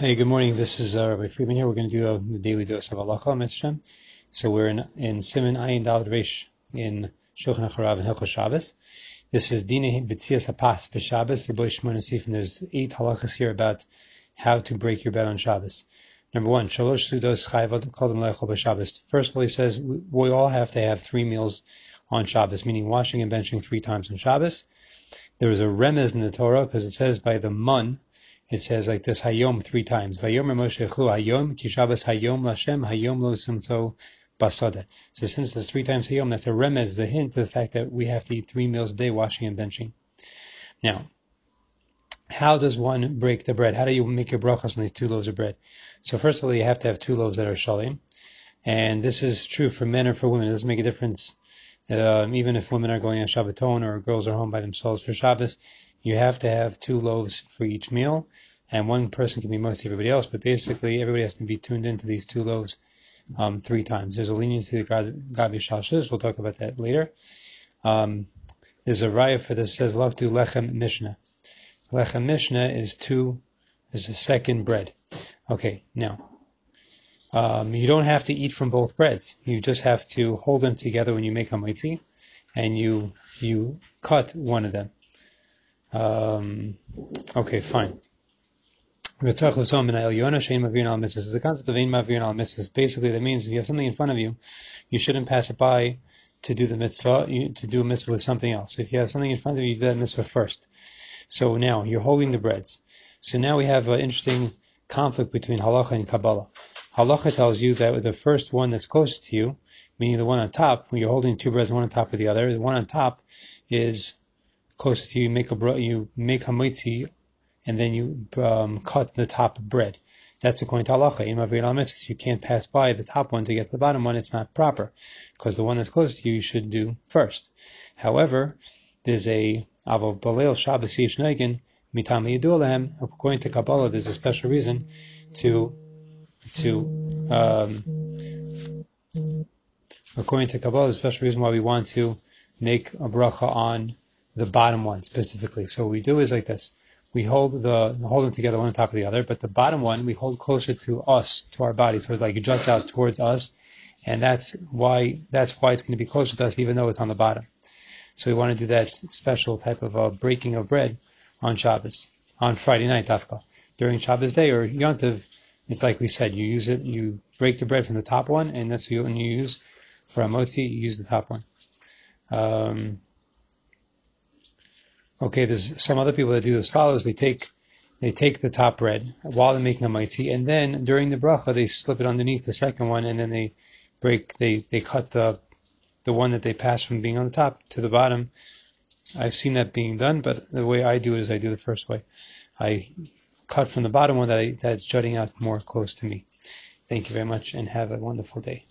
Hey, good morning. This is uh, Rabbi Friedman here. We're going to do a daily dose of halacha, Mitzvah. So we're in in Siman Ayin Dalad Reish in Shulchan Aruch HaRav and Hilchos Shabbos. This is Dina B'tzias Hapas B'Shabbos Yiboy Shmona and there's eight halachas here about how to break your bed on Shabbos. Number one, Shalosh Sudos Chayvot Kodim Lechol B'Shabbos. First of all, he says we, we all have to have three meals on Shabbos, meaning washing and benching three times on Shabbos. There is a remez in the Torah because it says by the mun it says like this Hayom three times. Hayom Kishabas Hayom Lashem Hayom Lo Basada. So since there's three times Hayom, that's a remez, a hint to the fact that we have to eat three meals a day, washing and benching. Now, how does one break the bread? How do you make your brachas on these two loaves of bread? So first of all, you have to have two loaves that are shalim, and this is true for men or for women. It doesn't make a difference, um, even if women are going on Shabbaton or girls are home by themselves for Shabbos you have to have two loaves for each meal, and one person can be mostly everybody else, but basically everybody has to be tuned into these two loaves um, three times. There's a leniency to Gabi Shalshis, we'll talk about that later. Um, there's a raya for this It says Lachdu Lechem Mishnah. Lechem Mishnah is two, is the second bread. Okay, now, um, you don't have to eat from both breads. You just have to hold them together when you make a motzi, and you you cut one of them. Um, okay, fine. This is the concept of ein mavir al mitzvahs. Basically, that means if you have something in front of you, you shouldn't pass it by to do the mitzvah, to do a mitzvah with something else. If you have something in front of you, you do that mitzvah first. So now you're holding the breads. So now we have an interesting conflict between halacha and Kabbalah. Halacha tells you that the first one that's closest to you, meaning the one on top, when you're holding two breads, one on top of the other, the one on top is closest to you, you make a you make hamotzi, and then you um, cut the top bread. That's according to halacha. You can't pass by the top one to get to the bottom one. It's not proper because the one that's closest to you, you should do first. However, there's a avol balel Shabbos yishnegin mitam. According to Kabbalah, there's a special reason to to um, according to Kabbalah, there's a special reason why we want to make a bracha on the bottom one specifically. So what we do is like this. We hold the hold them together one on top of the other, but the bottom one we hold closer to us, to our body, so it's like it juts out towards us, and that's why that's why it's going to be closer to us, even though it's on the bottom. So we want to do that special type of breaking of bread on Shabbos, on Friday night, Tafka. During Shabbos day or Yontiv, it's like we said, you use it, you break the bread from the top one, and that's what you use for a motzi, you use the top one. Um, Okay, there's some other people that do as follows. They take they take the top bread while they're making a motzi, and then during the bracha they slip it underneath the second one, and then they break they they cut the the one that they pass from being on the top to the bottom. I've seen that being done, but the way I do it is I do the first way. I cut from the bottom one that I, that's jutting out more close to me. Thank you very much, and have a wonderful day.